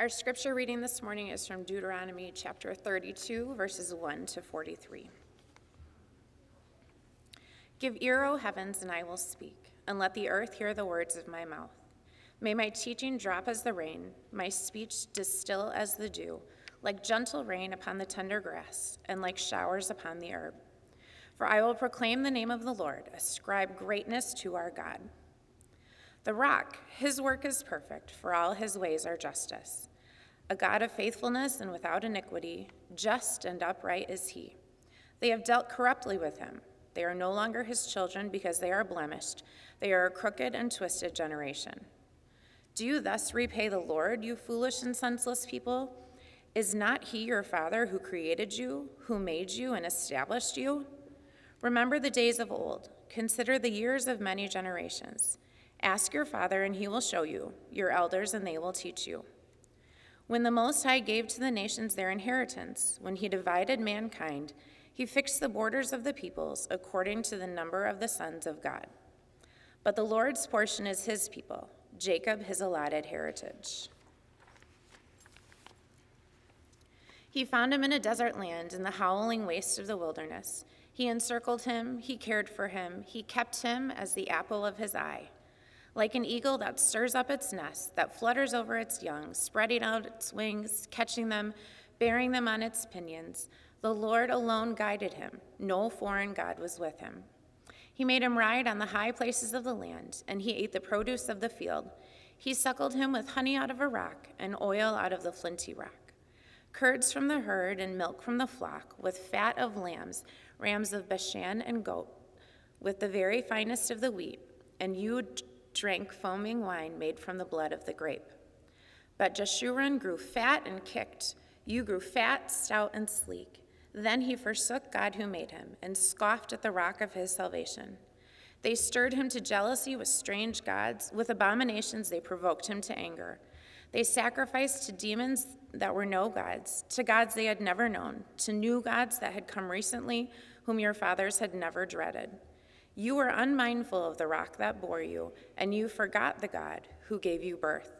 Our scripture reading this morning is from Deuteronomy chapter 32, verses 1 to 43. Give ear, O heavens, and I will speak, and let the earth hear the words of my mouth. May my teaching drop as the rain, my speech distill as the dew, like gentle rain upon the tender grass, and like showers upon the herb. For I will proclaim the name of the Lord, ascribe greatness to our God. The rock, his work is perfect, for all his ways are justice. A God of faithfulness and without iniquity, just and upright is he. They have dealt corruptly with him. They are no longer his children because they are blemished. They are a crooked and twisted generation. Do you thus repay the Lord, you foolish and senseless people? Is not he your father who created you, who made you and established you? Remember the days of old. Consider the years of many generations. Ask your father, and he will show you, your elders, and they will teach you. When the Most High gave to the nations their inheritance, when he divided mankind, he fixed the borders of the peoples according to the number of the sons of God. But the Lord's portion is his people, Jacob his allotted heritage. He found him in a desert land, in the howling waste of the wilderness. He encircled him, he cared for him, he kept him as the apple of his eye. Like an eagle that stirs up its nest, that flutters over its young, spreading out its wings, catching them, bearing them on its pinions, the Lord alone guided him. No foreign God was with him. He made him ride on the high places of the land, and he ate the produce of the field. He suckled him with honey out of a rock and oil out of the flinty rock. Curds from the herd and milk from the flock, with fat of lambs, rams of Bashan and goat, with the very finest of the wheat, and you drank foaming wine made from the blood of the grape. But Jeshurun grew fat and kicked. You grew fat, stout, and sleek. Then he forsook God who made him and scoffed at the rock of his salvation. They stirred him to jealousy with strange gods. With abominations, they provoked him to anger. They sacrificed to demons that were no gods, to gods they had never known, to new gods that had come recently, whom your fathers had never dreaded. You were unmindful of the rock that bore you, and you forgot the God who gave you birth.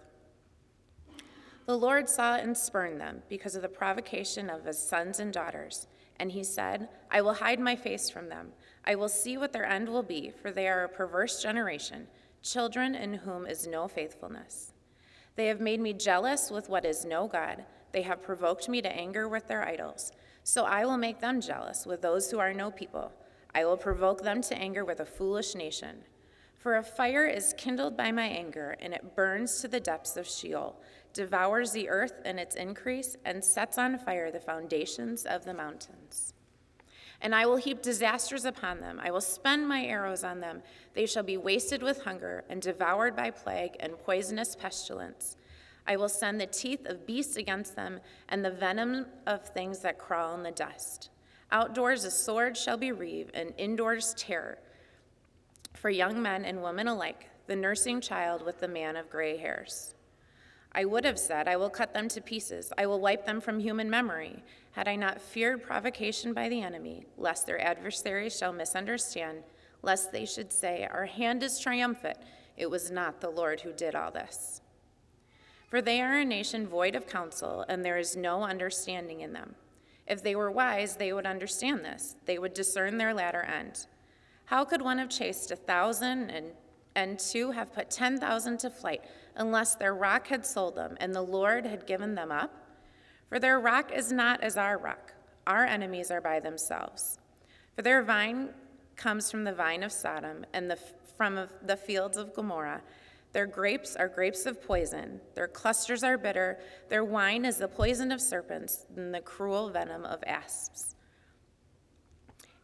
The Lord saw and spurned them because of the provocation of his sons and daughters. And he said, I will hide my face from them. I will see what their end will be, for they are a perverse generation, children in whom is no faithfulness. They have made me jealous with what is no God. They have provoked me to anger with their idols. So I will make them jealous with those who are no people I will provoke them to anger with a foolish nation. For a fire is kindled by my anger, and it burns to the depths of Sheol, devours the earth and its increase, and sets on fire the foundations of the mountains. And I will heap disasters upon them. I will spend my arrows on them. They shall be wasted with hunger, and devoured by plague and poisonous pestilence. I will send the teeth of beasts against them, and the venom of things that crawl in the dust. Outdoors a sword shall be reaved, and indoors terror. For young men and women alike, the nursing child with the man of gray hairs. I would have said, I will cut them to pieces, I will wipe them from human memory, had I not feared provocation by the enemy, lest their adversaries shall misunderstand, lest they should say, Our hand is triumphant. It was not the Lord who did all this. For they are a nation void of counsel, and there is no understanding in them. If they were wise, they would understand this. They would discern their latter end. How could one have chased a thousand and, and two have put 10,000 to flight unless their rock had sold them and the Lord had given them up? For their rock is not as our rock. Our enemies are by themselves. For their vine comes from the vine of Sodom and the, from the fields of Gomorrah. Their grapes are grapes of poison. Their clusters are bitter. Their wine is the poison of serpents and the cruel venom of asps.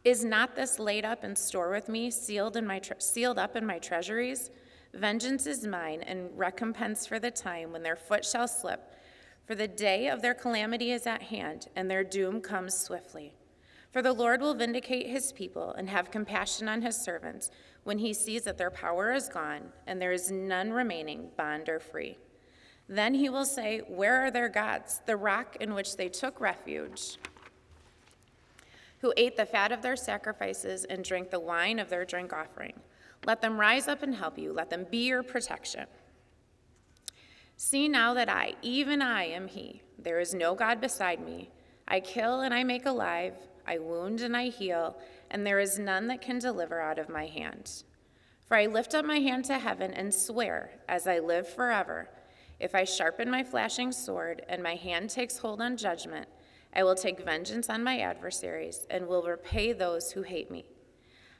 Is not this laid up in store with me, sealed, in my tre- sealed up in my treasuries? Vengeance is mine, and recompense for the time when their foot shall slip. For the day of their calamity is at hand, and their doom comes swiftly. For the Lord will vindicate his people and have compassion on his servants when he sees that their power is gone and there is none remaining, bond or free. Then he will say, Where are their gods, the rock in which they took refuge, who ate the fat of their sacrifices and drank the wine of their drink offering? Let them rise up and help you, let them be your protection. See now that I, even I, am He. There is no God beside me. I kill and I make alive, I wound and I heal, and there is none that can deliver out of my hand. For I lift up my hand to heaven and swear, as I live forever, if I sharpen my flashing sword and my hand takes hold on judgment, I will take vengeance on my adversaries and will repay those who hate me.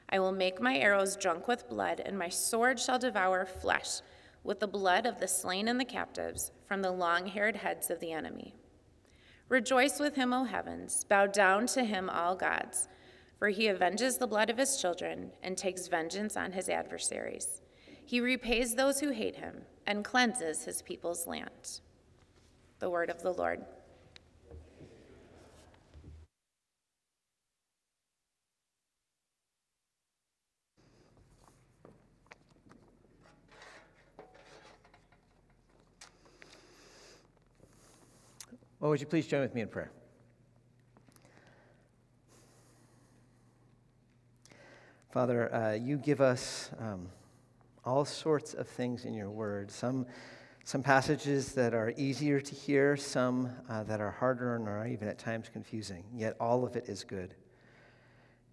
I will make my arrows drunk with blood, and my sword shall devour flesh with the blood of the slain and the captives from the long haired heads of the enemy. Rejoice with him, O heavens, bow down to him, all gods, for he avenges the blood of his children and takes vengeance on his adversaries. He repays those who hate him and cleanses his people's land. The word of the Lord. Well, would you please join with me in prayer? Father, uh, you give us um, all sorts of things in your word. Some, some passages that are easier to hear, some uh, that are harder and are even at times confusing. Yet all of it is good.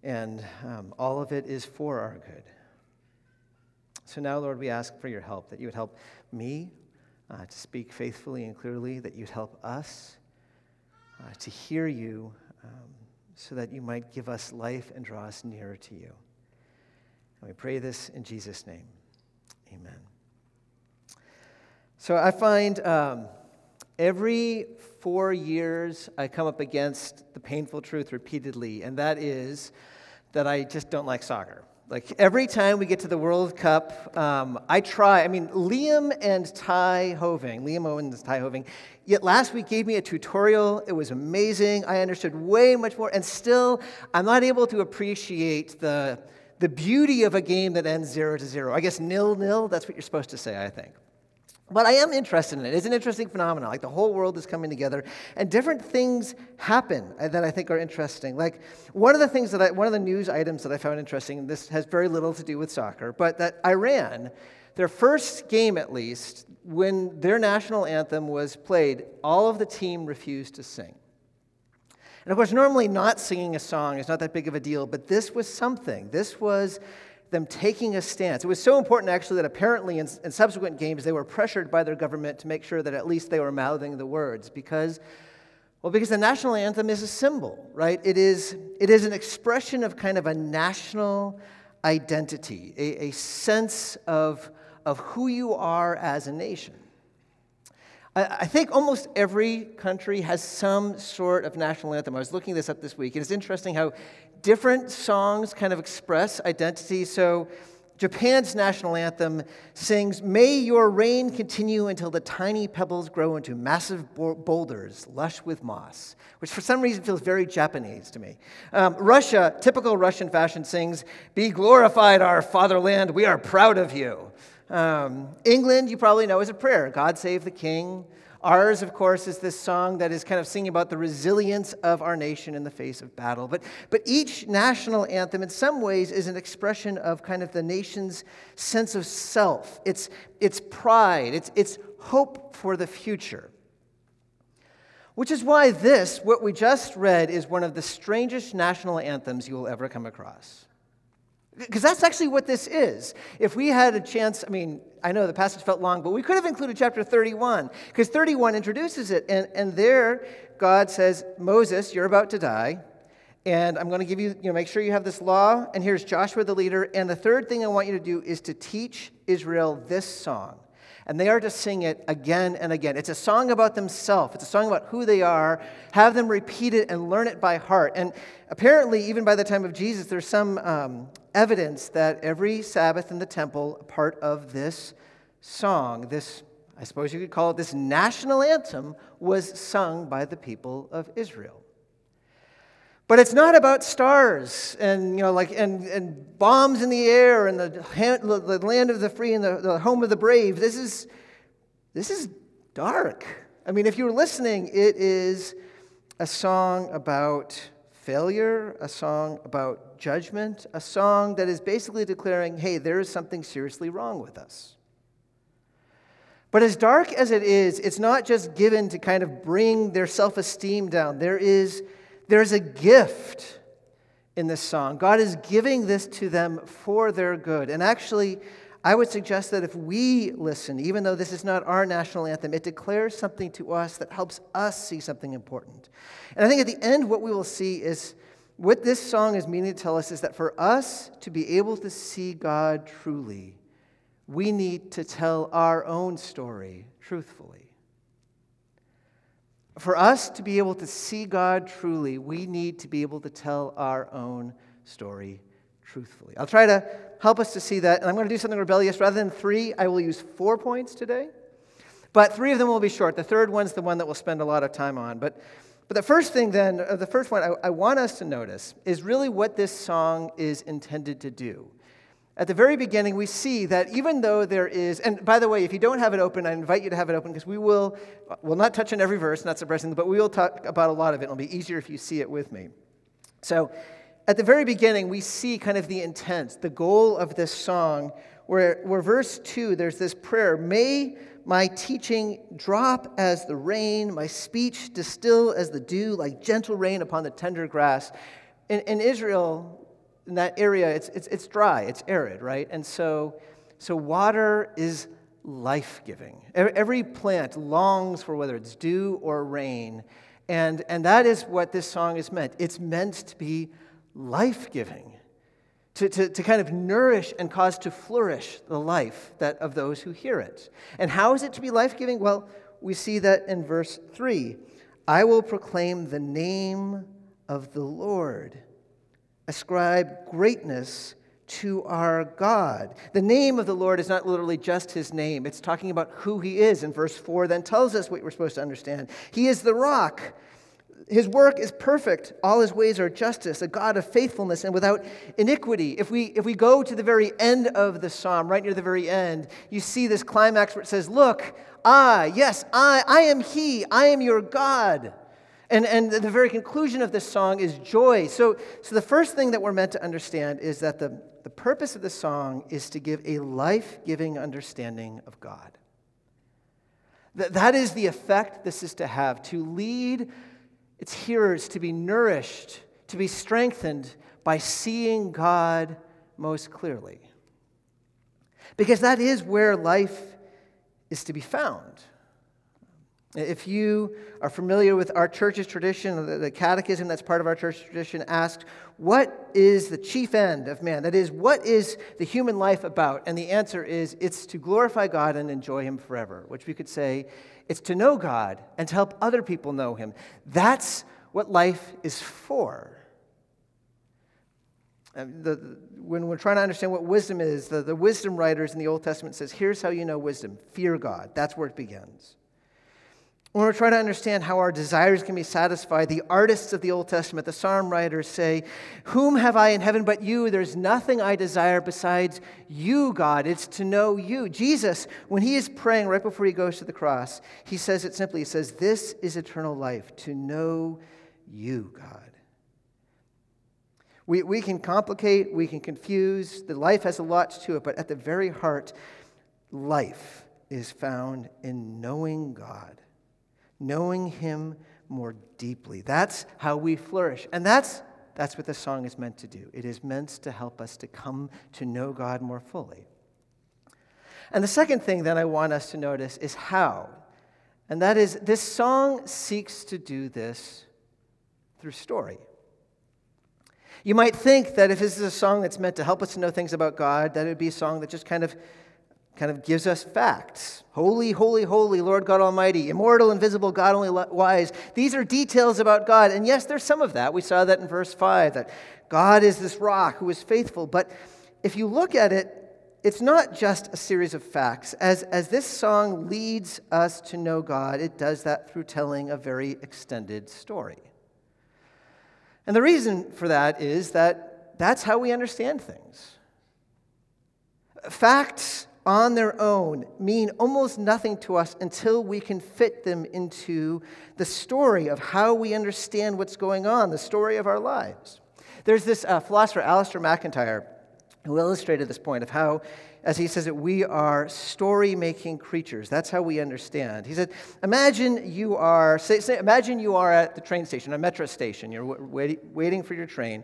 And um, all of it is for our good. So now, Lord, we ask for your help, that you would help me uh, to speak faithfully and clearly, that you'd help us uh, to hear you um, so that you might give us life and draw us nearer to you. And we pray this in Jesus' name. Amen. So I find um, every four years I come up against the painful truth repeatedly, and that is that I just don't like soccer. Like every time we get to the World Cup, um, I try. I mean, Liam and Ty Hoving, Liam Owens and Ty Hoving, yet last week gave me a tutorial. It was amazing. I understood way much more, and still, I'm not able to appreciate the, the beauty of a game that ends zero to zero. I guess nil nil, that's what you're supposed to say, I think. But I am interested in it. It's an interesting phenomenon. Like the whole world is coming together, and different things happen uh, that I think are interesting. Like one of the things that I, one of the news items that I found interesting, this has very little to do with soccer, but that Iran, their first game at least, when their national anthem was played, all of the team refused to sing. And of course, normally not singing a song is not that big of a deal, but this was something. This was them taking a stance. It was so important, actually, that apparently in, in, subsequent games they were pressured by their government to make sure that at least they were mouthing the words because, well, because the national anthem is a symbol, right? It is, it is an expression of kind of a national identity, a, a sense of, of who you are as a nation. I, think almost every country has some sort of national anthem. I was looking this up this week, and it's interesting how different songs kind of express identity. So, Japan's national anthem sings, May your reign continue until the tiny pebbles grow into massive boulders, lush with moss, which for some reason feels very Japanese to me. Um, Russia, typical Russian fashion, sings, Be glorified, our fatherland, we are proud of you. Um, England, you probably know, is a prayer God save the king. Ours, of course, is this song that is kind of singing about the resilience of our nation in the face of battle. But, but each national anthem, in some ways, is an expression of kind of the nation's sense of self, its, its pride, its, its hope for the future. Which is why this, what we just read, is one of the strangest national anthems you will ever come across. Because that's actually what this is. If we had a chance, I mean, I know the passage felt long, but we could have included chapter 31, because 31 introduces it. And, and there, God says, Moses, you're about to die, and I'm going to give you, you know, make sure you have this law, and here's Joshua the leader. And the third thing I want you to do is to teach Israel this song and they are to sing it again and again. It's a song about themselves, it's a song about who they are. Have them repeat it and learn it by heart. And apparently, even by the time of Jesus, there's some um, evidence that every Sabbath in the temple, part of this song, this I suppose you could call it this national anthem, was sung by the people of Israel. But it's not about stars and, you know, like, and, and bombs in the air and the, the land of the free and the, the home of the brave. This is, this is dark. I mean, if you're listening, it is a song about failure, a song about judgment, a song that is basically declaring, hey, there is something seriously wrong with us. But as dark as it is, it's not just given to kind of bring their self esteem down. There is there's a gift in this song. God is giving this to them for their good. And actually, I would suggest that if we listen, even though this is not our national anthem, it declares something to us that helps us see something important. And I think at the end, what we will see is what this song is meaning to tell us is that for us to be able to see God truly, we need to tell our own story truthfully. For us to be able to see God truly, we need to be able to tell our own story truthfully. I'll try to help us to see that, and I'm going to do something rebellious. Rather than three, I will use four points today. But three of them will be short. The third one's the one that we'll spend a lot of time on. But, but the first thing, then, the first one I, I want us to notice is really what this song is intended to do. At the very beginning, we see that even though there is, and by the way, if you don't have it open, I invite you to have it open because we will, will not touch on every verse, not surprisingly, but we will talk about a lot of it. It'll be easier if you see it with me. So, at the very beginning, we see kind of the intent, the goal of this song, where, where verse 2, there's this prayer May my teaching drop as the rain, my speech distill as the dew, like gentle rain upon the tender grass. In, in Israel, in that area, it's, it's, it's dry, it's arid, right? And so, so water is life giving. Every plant longs for whether it's dew or rain. And, and that is what this song is meant. It's meant to be life giving, to, to, to kind of nourish and cause to flourish the life that, of those who hear it. And how is it to be life giving? Well, we see that in verse 3 I will proclaim the name of the Lord, ascribe greatness to our God. The name of the Lord is not literally just his name, it's talking about who he is. And verse 4 then tells us what we're supposed to understand. He is the rock his work is perfect. All his ways are justice, a God of faithfulness and without iniquity. If we, if we go to the very end of the psalm, right near the very end, you see this climax where it says, Look, I, yes, I, I am he, I am your God. And, and the very conclusion of this song is joy. So, so the first thing that we're meant to understand is that the, the purpose of the song is to give a life giving understanding of God. That, that is the effect this is to have, to lead its hearers to be nourished, to be strengthened by seeing God most clearly. Because that is where life is to be found. If you are familiar with our church's tradition, the catechism that's part of our church tradition asks, What is the chief end of man? That is, what is the human life about? And the answer is, it's to glorify God and enjoy Him forever, which we could say it's to know God and to help other people know Him. That's what life is for. Um, the, when we're trying to understand what wisdom is, the, the wisdom writers in the Old Testament says, here's how you know wisdom. Fear God. That's where it begins. When we're trying to understand how our desires can be satisfied, the artists of the Old Testament, the psalm writers say, Whom have I in heaven but you? There's nothing I desire besides you, God. It's to know you. Jesus, when he is praying right before he goes to the cross, he says it simply. He says, This is eternal life, to know you, God. We, we can complicate, we can confuse. The life has a lot to it, but at the very heart, life is found in knowing God knowing Him more deeply. That's how we flourish. And that's, that's what the song is meant to do. It is meant to help us to come to know God more fully. And the second thing that I want us to notice is how. And that is, this song seeks to do this through story. You might think that if this is a song that's meant to help us to know things about God, that it would be a song that just kind of kind of gives us facts. Holy, holy, holy, Lord God Almighty, immortal, invisible, God only wise. These are details about God. And yes, there's some of that. We saw that in verse 5 that God is this rock who is faithful. But if you look at it, it's not just a series of facts. As, as this song leads us to know God, it does that through telling a very extended story. And the reason for that is that that's how we understand things. Facts on their own mean almost nothing to us until we can fit them into the story of how we understand what's going on, the story of our lives. There's this uh, philosopher, Alasdair MacIntyre, who illustrated this point of how, as he says it, we are story making creatures. That's how we understand. He said, Imagine you are, say, say, imagine you are at the train station, a metro station. You're wait, waiting for your train,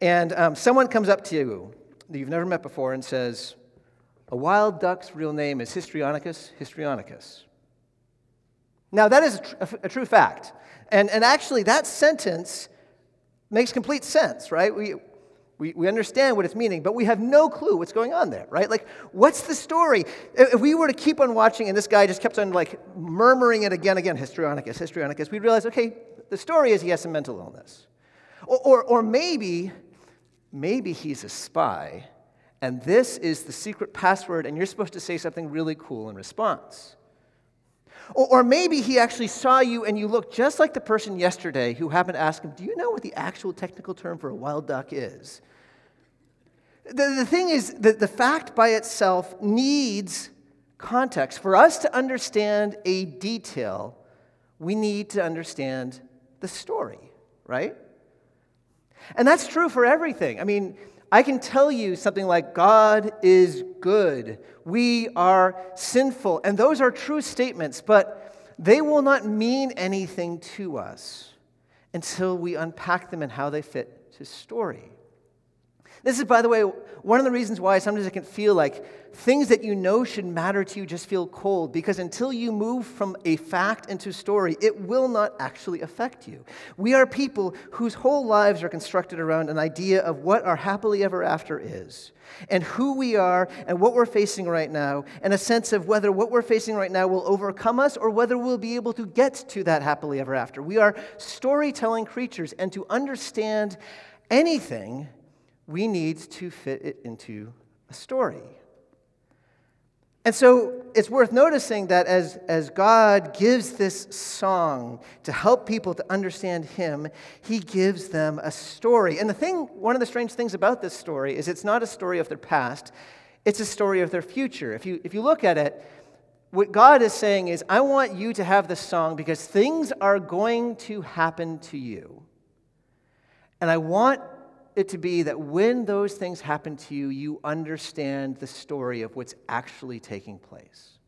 and um, someone comes up to you that you've never met before and says, A wild duck's real name is Histrionicus histrionicus. Now, that is a, tr- true fact. And, and actually, that sentence makes complete sense, right? We, we, we understand what it's meaning, but we have no clue what's going on there, right? Like, what's the story? If we were to keep on watching and this guy just kept on like murmuring it again, again, histrionicus, histrionicus, we'd realize, okay, the story is he has some mental illness. Or, or, or maybe, maybe he's a spy, and this is the secret password, and you're supposed to say something really cool in response. Or, or maybe he actually saw you and you looked just like the person yesterday who happened to ask him, Do you know what the actual technical term for a wild duck is? The, the thing is that the fact by itself needs context. For us to understand a detail, we need to understand the story, right? And that's true for everything. I mean, I can tell you something like, God is good, we are sinful. And those are true statements, but they will not mean anything to us until we unpack them and how they fit to story. This is, by the way, one of the reasons why sometimes it can feel like things that you know should matter to you just feel cold, because until you move from a fact into story, it will not actually affect you. We are people whose whole lives are constructed around an idea of what our happily ever after is, and who we are, and what we're facing right now, and a sense of whether what we're facing right now will overcome us or whether we'll be able to get to that happily ever after. We are storytelling creatures, and to understand anything, we need to fit it into a story. And so it's worth noticing that as, as God gives this song to help people to understand Him, He gives them a story. And the thing, one of the strange things about this story is it's not a story of their past, it's a story of their future. If you, if you look at it, what God is saying is, I want you to have this song because things are going to happen to you. And I want it to be that when those things happen to you, you understand the story of what's actually taking place.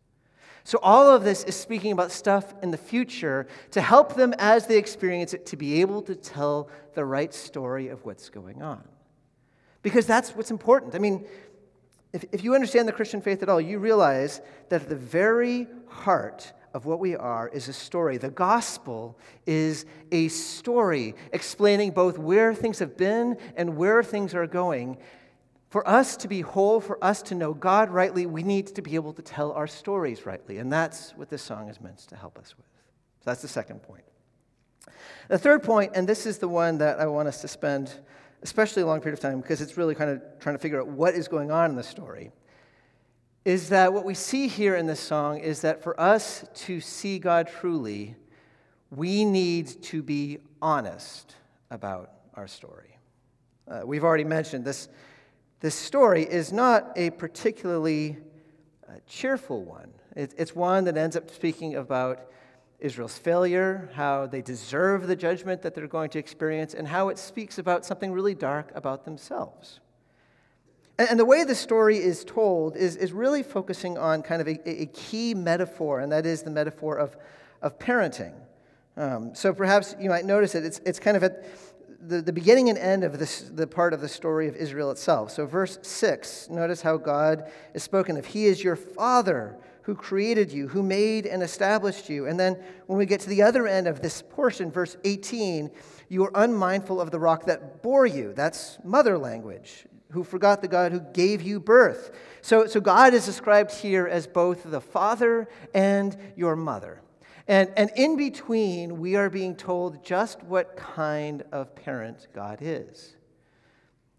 So, all of this is speaking about stuff in the future to help them as they experience it to be able to tell the right story of what's going on. Because that's what's important. I mean, if, if you understand the Christian faith at all, you realize that at the very heart of what we are is a story. The gospel is a story explaining both where things have been and where things are going. For us to be whole, for us to know God rightly, we need to be able to tell our stories rightly. And that's what this song is meant to help us with. So that's the second point. The third point, and this is the one that I want us to spend especially a long period of time because it's really kind of trying to figure out what is going on in the story is that what we see here in this song is that for us to see God truly, we need to be honest about our story. Uh, we've already mentioned this, this story is not a particularly uh, cheerful one. It, it's one that ends up speaking about Israel's failure, how they deserve the judgment that they're going to experience, and how it speaks about something really dark about themselves. And, the way the story is told is, is really focusing on kind of a, a key metaphor, and that is the metaphor of, of parenting. Um, so perhaps you might notice it. It's, it's kind of at the, the beginning and end of this, the part of the story of Israel itself. So, verse 6, notice how God is spoken of. He is your father who created you, who made and established you. And then when we get to the other end of this portion, verse 18, you are unmindful of the rock that bore you. That's mother language who forgot the God who gave you birth. So, so God is described here as both the father and your mother. And, and in between, we are being told just what kind of parent God is.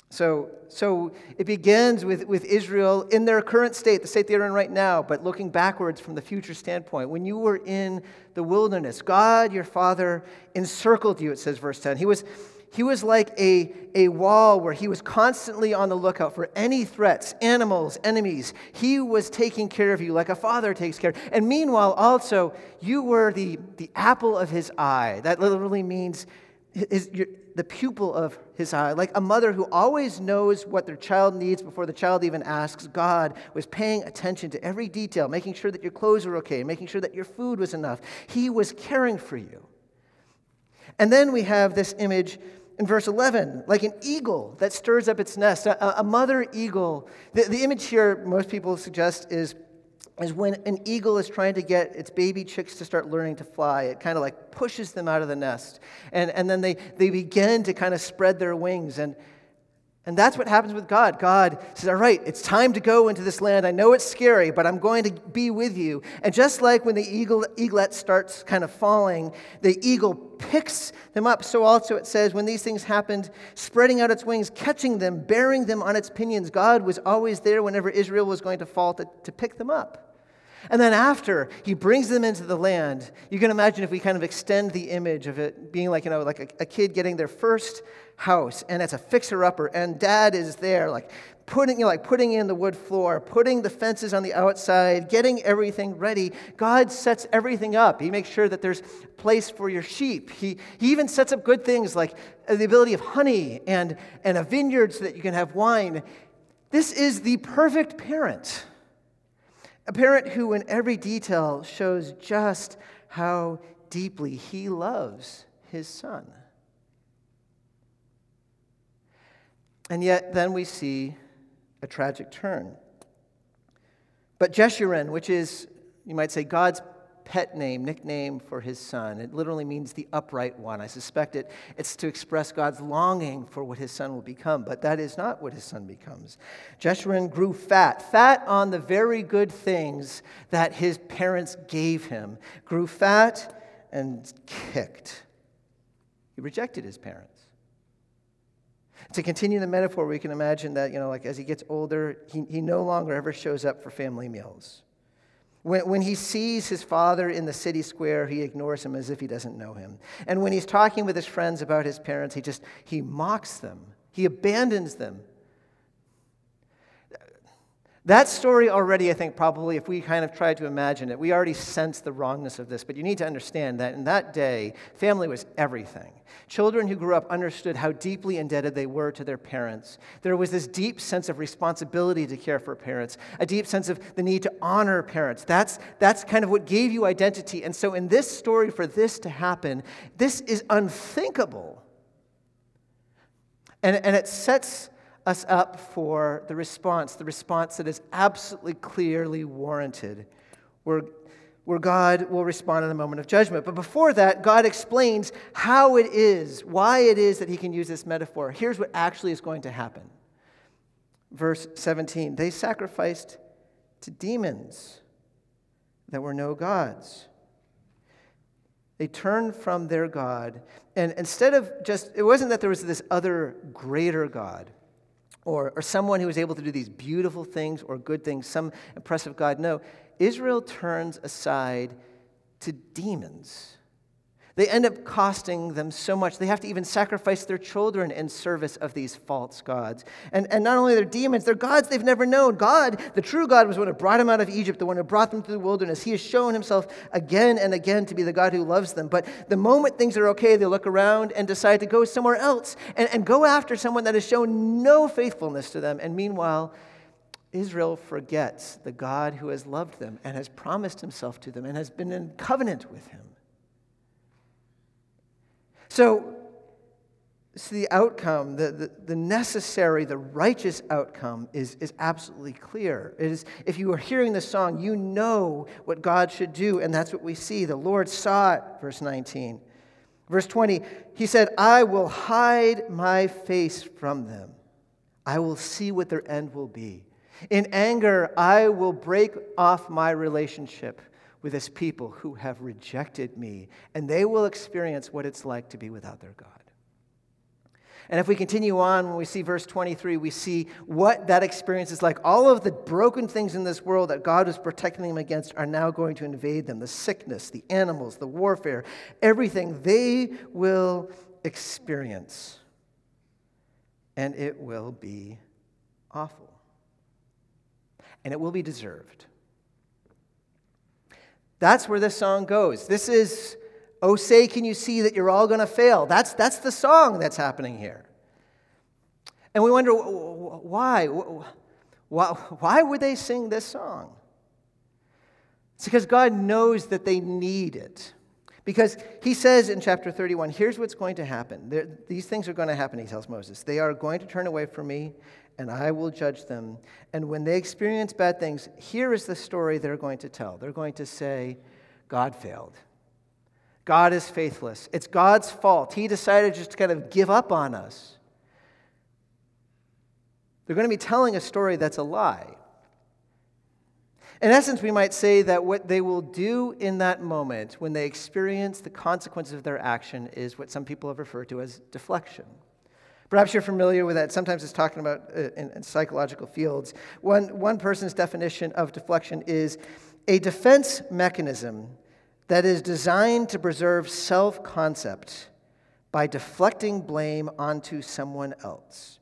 So, so it begins with, with Israel in their current state, the state they're in right now, but looking backwards from the future standpoint. When you were in the wilderness, God, your father, encircled you, it says, verse 10. He was, he was like a, a wall where he was constantly on the lookout for any threats, animals, enemies. He was taking care of you like a father takes care. And meanwhile, also, you were the, the apple of his eye. That literally means his, your, the pupil of his eye, like a mother who always knows what their child needs before the child even asks. God was paying attention to every detail, making sure that your clothes were okay, making sure that your food was enough. He was caring for you. And then we have this image in verse 11, like an eagle that stirs up its nest, a, a mother eagle. The, the image here, most people suggest, is is when an eagle is trying to get its baby chicks to start learning to fly. It kind of like pushes them out of the nest. And, and then they, they begin to kind of spread their wings. And, and that's what happens with God. God says, All right, it's time to go into this land. I know it's scary, but I'm going to be with you. And just like when the eagle, eaglet starts kind of falling, the eagle picks them up. So also it says, when these things happened, spreading out its wings, catching them, bearing them on its pinions, God was always there whenever Israel was going to fall to, to pick them up. And then after he brings them into the land, you can imagine if we kind of extend the image of it being like, you know, like a, a kid getting their first house and it's a fixer upper and dad is there like putting, you know, like putting in the wood floor, putting the fences on the outside, getting everything ready. God sets everything up. He makes sure that there's place for your sheep. He, he even sets up good things like the ability of honey and, and a vineyard so that you can have wine. This is the perfect parent. A parent who, in every detail, shows just how deeply he loves his son. And yet, then we see a tragic turn. But Jeshurun, which is, you might say, God's pet name, nickname for his son. It literally means the upright one. I suspect it, it's to express God's longing for what his son will become, but that is not what his son becomes. Jeshurun grew fat, fat on the very good things that his parents gave him, grew fat and kicked. He rejected his parents. To continue the metaphor, we can imagine that, you know, like as he gets older, he, he no longer ever shows up for family meals. When, when he sees his father in the city square, he ignores him as if he doesn't know him. And when he's talking with his friends about his parents, he just he mocks them. He abandons them. That story already, I think, probably, if we kind of try to imagine it, we already sense the wrongness of this. But you need to understand that in that day, family was everything. Children who grew up understood how deeply indebted they were to their parents. There was this deep sense of responsibility to care for parents, a deep sense of the need to honor parents. That's, that's kind of what gave you identity. And so, in this story, for this to happen, this is unthinkable. And, and it sets us up for the response, the response that is absolutely clearly warranted, where, where God will respond in a moment of judgment. But before that, God explains how it is, why it is that he can use this metaphor. Here's what actually is going to happen. Verse 17 They sacrificed to demons that were no gods. They turned from their God, and instead of just, it wasn't that there was this other greater God or, or someone who is able to do these beautiful things or good things, some impressive God. No, Israel turns aside to demons. They end up costing them so much. They have to even sacrifice their children in service of these false gods. And, and not only they're demons, they're gods they've never known. God, the true God, was the one who brought them out of Egypt, the one who brought them through the wilderness. He has shown himself again and again to be the God who loves them. But the moment things are okay, they look around and decide to go somewhere else and, and go after someone that has shown no faithfulness to them. And meanwhile, Israel forgets the God who has loved them and has promised himself to them and has been in covenant with him. So, so the outcome, the, the, the, necessary, the righteous outcome is, is absolutely clear. It is, if you are hearing the song, you know what God should do, and that's what we see. The Lord saw it, verse 19. Verse 20, he said, I will hide my face from them. I will see what their end will be. In anger, I will break off my relationship with this people who have rejected me, and they will experience what it's like to be without their God. And if we continue on, when we see verse 23, we see what that experience is like. All of the broken things in this world that God was protecting them against are now going to invade them the sickness, the animals, the warfare, everything they will experience. And it will be awful. And it will be deserved. That's where this song goes. This is Oh, say, can you see that you're all going to fail? That's, that's the song that's happening here. And we wonder why? Why, why would they sing this song? It's because God knows that they need it. Because he says in chapter 31, here's what's going to happen. These things are going to happen, he tells Moses. They are going to turn away from me, and I will judge them. And when they experience bad things, here is the story they're going to tell. They're going to say, God failed. God is faithless. It's God's fault. He decided just to kind of give up on us. They're going to be telling a story that's a lie. In essence, we might say that what they will do in that moment when they experience the consequences of their action is what some people have referred to as deflection. Perhaps you're familiar with that. Sometimes it's talking about uh, in, in psychological fields. One, one person's definition of deflection is a defense mechanism that is designed to preserve self concept by deflecting blame onto someone else.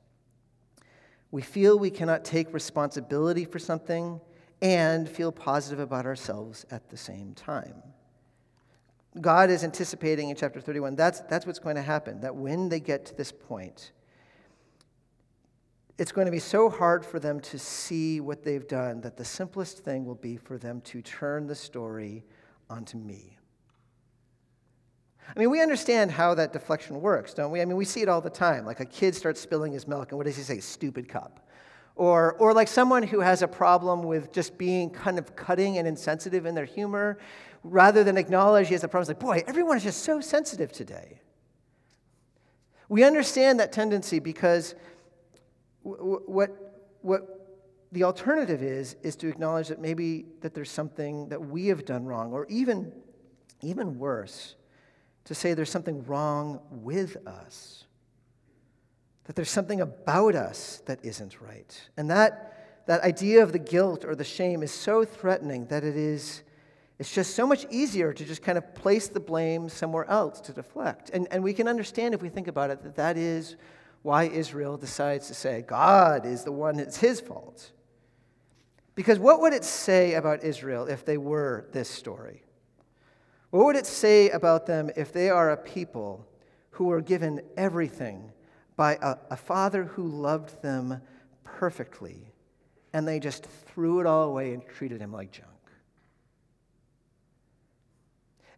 We feel we cannot take responsibility for something and feel positive about ourselves at the same time. God is anticipating in chapter 31 that's, that's what's going to happen, that when they get to this point, it's going to be so hard for them to see what they've done that the simplest thing will be for them to turn the story onto me. I mean, we understand how that deflection works, don't we? I mean, we see it all the time. Like a kid starts spilling his milk, and what does he say? Stupid cup. Or, or like someone who has a problem with just being kind of cutting and insensitive in their humor, rather than acknowledge he has a problem, it's like, boy, everyone is just so sensitive today. We understand that tendency because what, what the alternative is, is to acknowledge that maybe that there's something that we have done wrong, or even, even worse, to say there's something wrong with us that there's something about us that isn't right. And that, that idea of the guilt or the shame is so threatening that it is it's just so much easier to just kind of place the blame somewhere else to deflect. And, and we can understand if we think about it that that is why Israel decides to say God is the one, it's his fault. Because what would it say about Israel if they were this story? What would it say about them if they are a people who were given everything by a, a father who loved them perfectly, and they just threw it all away and treated him like junk.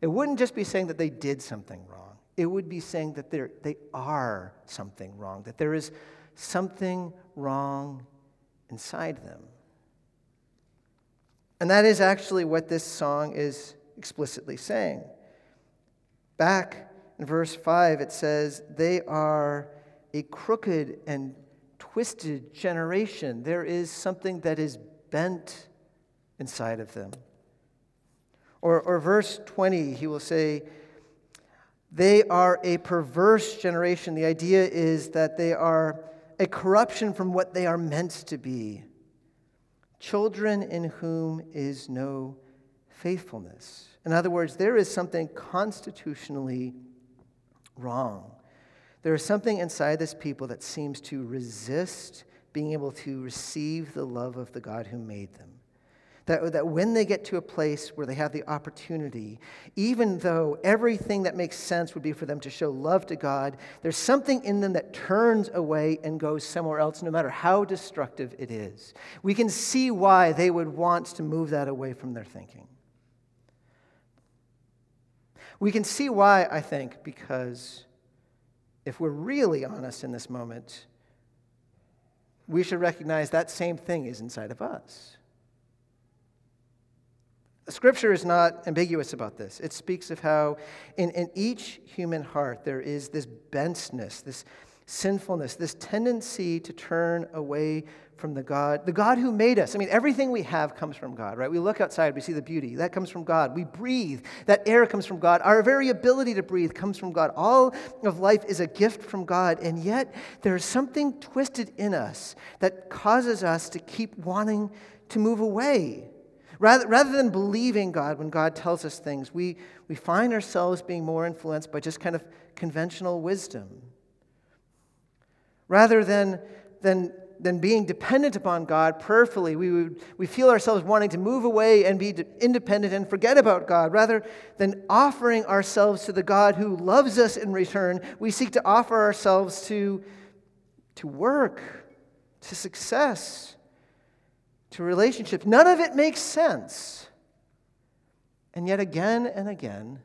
It wouldn't just be saying that they did something wrong, it would be saying that they are something wrong, that there is something wrong inside them. And that is actually what this song is explicitly saying. Back in verse 5, it says, They are a crooked and twisted generation. There is something that is bent inside of them. Or, or verse 20, he will say, They are a perverse generation. The idea is that they are a corruption from what they are meant to be. Children in whom is no faithfulness. In other words, there is something constitutionally wrong there is something inside this people that seems to resist being able to receive the love of the God who made them. That, that when they get to a place where they have the opportunity, even though everything that makes sense would be for them to show love to God, there's something in them that turns away and goes somewhere else, no matter how destructive it is. We can see why they would want to move that away from their thinking. We can see why, I think, because if we're really honest in this moment, we should recognize that same thing is inside of us. Scripture is not ambiguous about this. It speaks of how in, in each human heart there is this bentness, this sinfulness, this tendency to turn away from the God, the God who made us. I mean, everything we have comes from God, right? We look outside, we see the beauty. That comes from God. We breathe. That air comes from God. Our very ability to breathe comes from God. All of life is a gift from God. And yet, there's something twisted in us that causes us to keep wanting to move away. Rather, rather than believing God when God tells us things, we, we find ourselves being more influenced by just kind of conventional wisdom. Rather than, than than being dependent upon God prayerfully. We, would, we feel ourselves wanting to move away and be independent and forget about God. Rather than offering ourselves to the God who loves us in return, we seek to offer ourselves to, to work, to success, to relationships. None of it makes sense. And yet, again and again,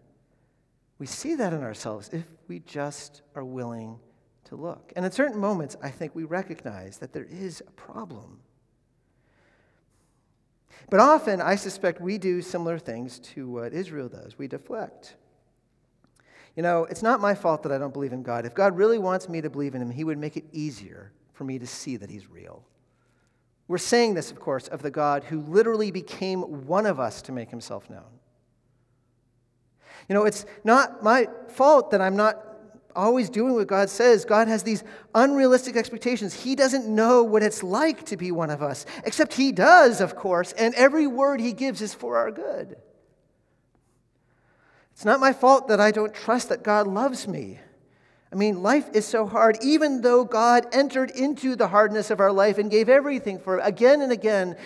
we see that in ourselves if we just are willing to look. And at certain moments, I think we recognize that there is a problem. But often, I suspect we do similar things to what Israel does. We deflect. You know, it's not my fault that I don't believe in God. If God really wants me to believe in Him, He would make it easier for me to see that He's real. We're saying this, of course, of the God who literally became one of us to make Himself known. You know, it's not my fault that I'm not always doing what God says. God has these unrealistic expectations. He doesn't know what it's like to be one of us, except He does, of course, and every word He gives is for our good. It's not my fault that I don't trust that God loves me. I mean, life is so hard, even though God entered into the hardness of our life and gave everything for it again and again.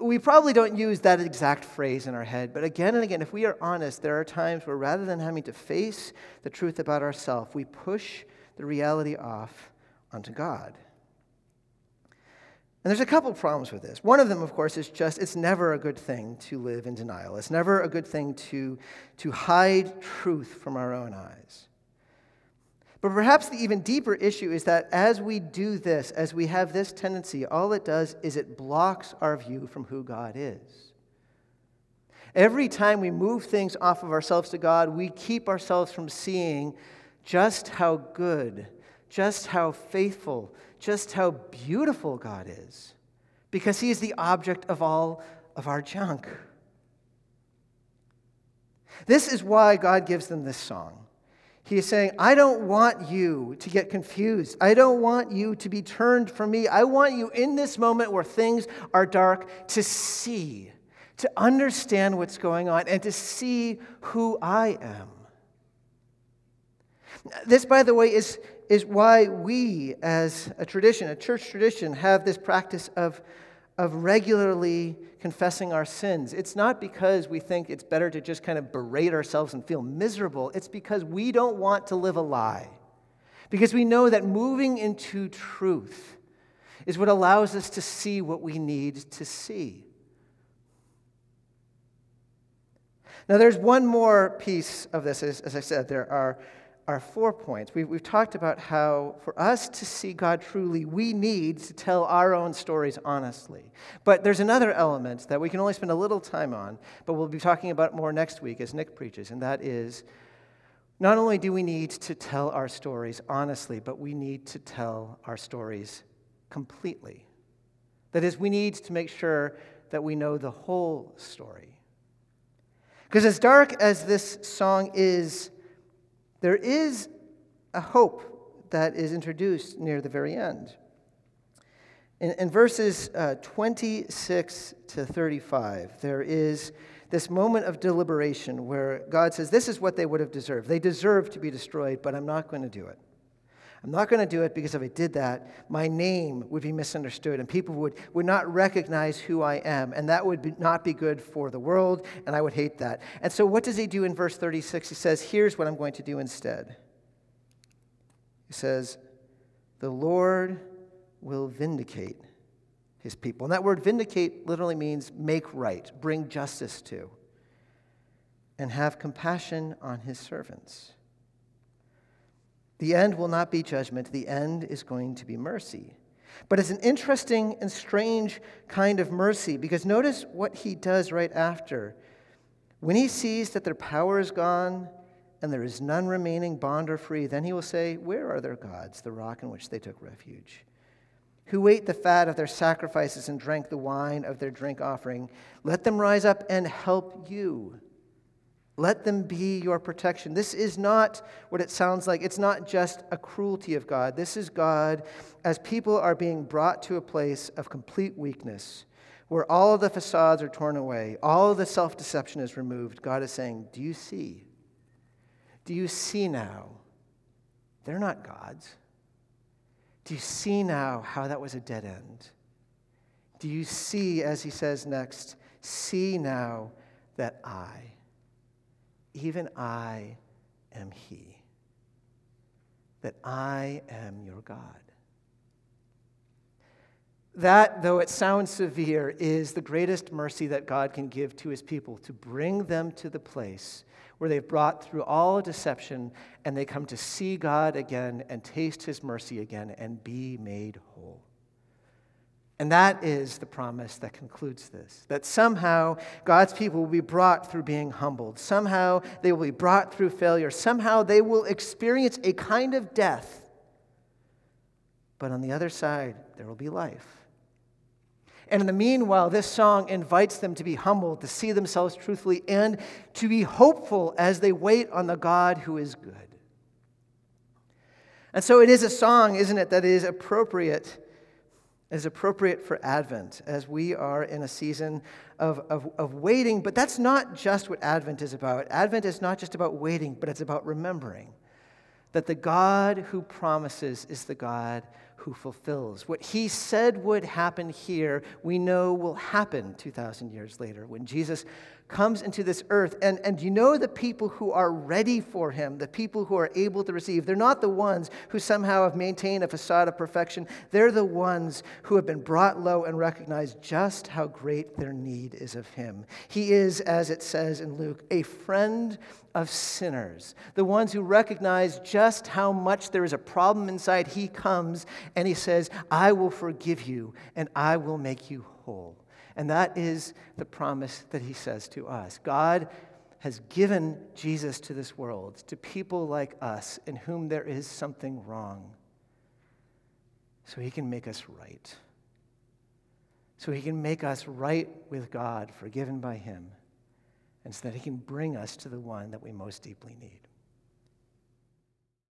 We probably don't use that exact phrase in our head, but again and again, if we are honest, there are times where rather than having to face the truth about ourselves, we push the reality off onto God. And there's a couple problems with this. One of them, of course, is just it's never a good thing to live in denial. It's never a good thing to, to hide truth from our own eyes. But perhaps the even deeper issue is that as we do this, as we have this tendency, all it does is it blocks our view from who God is. Every time we move things off of ourselves to God, we keep ourselves from seeing just how good, just how faithful, just how beautiful God is, because He is the object of all of our junk. This is why God gives them this song. He is saying, I don't want you to get confused. I don't want you to be turned from me. I want you in this moment where things are dark to see, to understand what's going on, and to see who I am. This, by the way, is, is why we, as a tradition, a church tradition, have this practice of of regularly confessing our sins. It's not because we think it's better to just kind of berate ourselves and feel miserable. It's because we don't want to live a lie. Because we know that moving into truth is what allows us to see what we need to see. Now, there's one more piece of this. As, as I said, there are are four points. We've, we've talked about how for us to see God truly, we need to tell our own stories honestly. But there's another element that we can only spend a little time on, but we'll be talking about more next week as Nick preaches, and that is not only do we need to tell our stories honestly, but we need to tell our stories completely. That is, we need to make sure that we know the whole story. Because as dark as this song is, there is a hope that is introduced near the very end. In, in verses uh, 26 to 35, there is this moment of deliberation where God says, This is what they would have deserved. They deserve to be destroyed, but I'm not going to do it. I'm not going to do it because if I did that, my name would be misunderstood and people would, would not recognize who I am. And that would be, not be good for the world, and I would hate that. And so, what does he do in verse 36? He says, Here's what I'm going to do instead. He says, The Lord will vindicate his people. And that word vindicate literally means make right, bring justice to, and have compassion on his servants. The end will not be judgment, the end is going to be mercy. But it's an interesting and strange kind of mercy because notice what he does right after. When he sees that their power is gone and there is none remaining, bond or free, then he will say, Where are their gods, the rock in which they took refuge? Who ate the fat of their sacrifices and drank the wine of their drink offering? Let them rise up and help you. Let them be your protection. This is not what it sounds like. It's not just a cruelty of God. This is God as people are being brought to a place of complete weakness where all of the facades are torn away, all of the self deception is removed. God is saying, Do you see? Do you see now? They're not gods. Do you see now how that was a dead end? Do you see, as he says next, see now that I, even I, am He, that I am your God? That, though it sounds severe, is the greatest mercy that God can give to his people to bring them to the place where they've brought through all deception and they come to see God again and taste his mercy again and be made whole. And that is the promise that concludes this that somehow God's people will be brought through being humbled. Somehow they will be brought through failure. Somehow they will experience a kind of death. But on the other side, there will be life. And in the meanwhile, this song invites them to be humble, to see themselves truthfully, and to be hopeful as they wait on the God who is good. And so it is a song, isn't it, that is appropriate is appropriate for Advent as we are in a season of, of, of waiting. But that's not just what Advent is about. Advent is not just about waiting, but it's about remembering that the God who promises is the God who fulfills. What he said would happen here, we know will happen 2,000 years later when Jesus comes into this earth. And, and you know the people who are ready for him, the people who are able to receive, they're not the ones who somehow have maintained a facade of perfection. They're the ones who have been brought low and recognize just how great their need is of him. He is, as it says in Luke, a friend of sinners, the ones who recognize just how much there is a problem inside. He comes and he says, I will forgive you and I will make you whole. And that is the promise that he says to us. God has given Jesus to this world, to people like us in whom there is something wrong, so he can make us right. So he can make us right with God, forgiven by him, and so that he can bring us to the one that we most deeply need.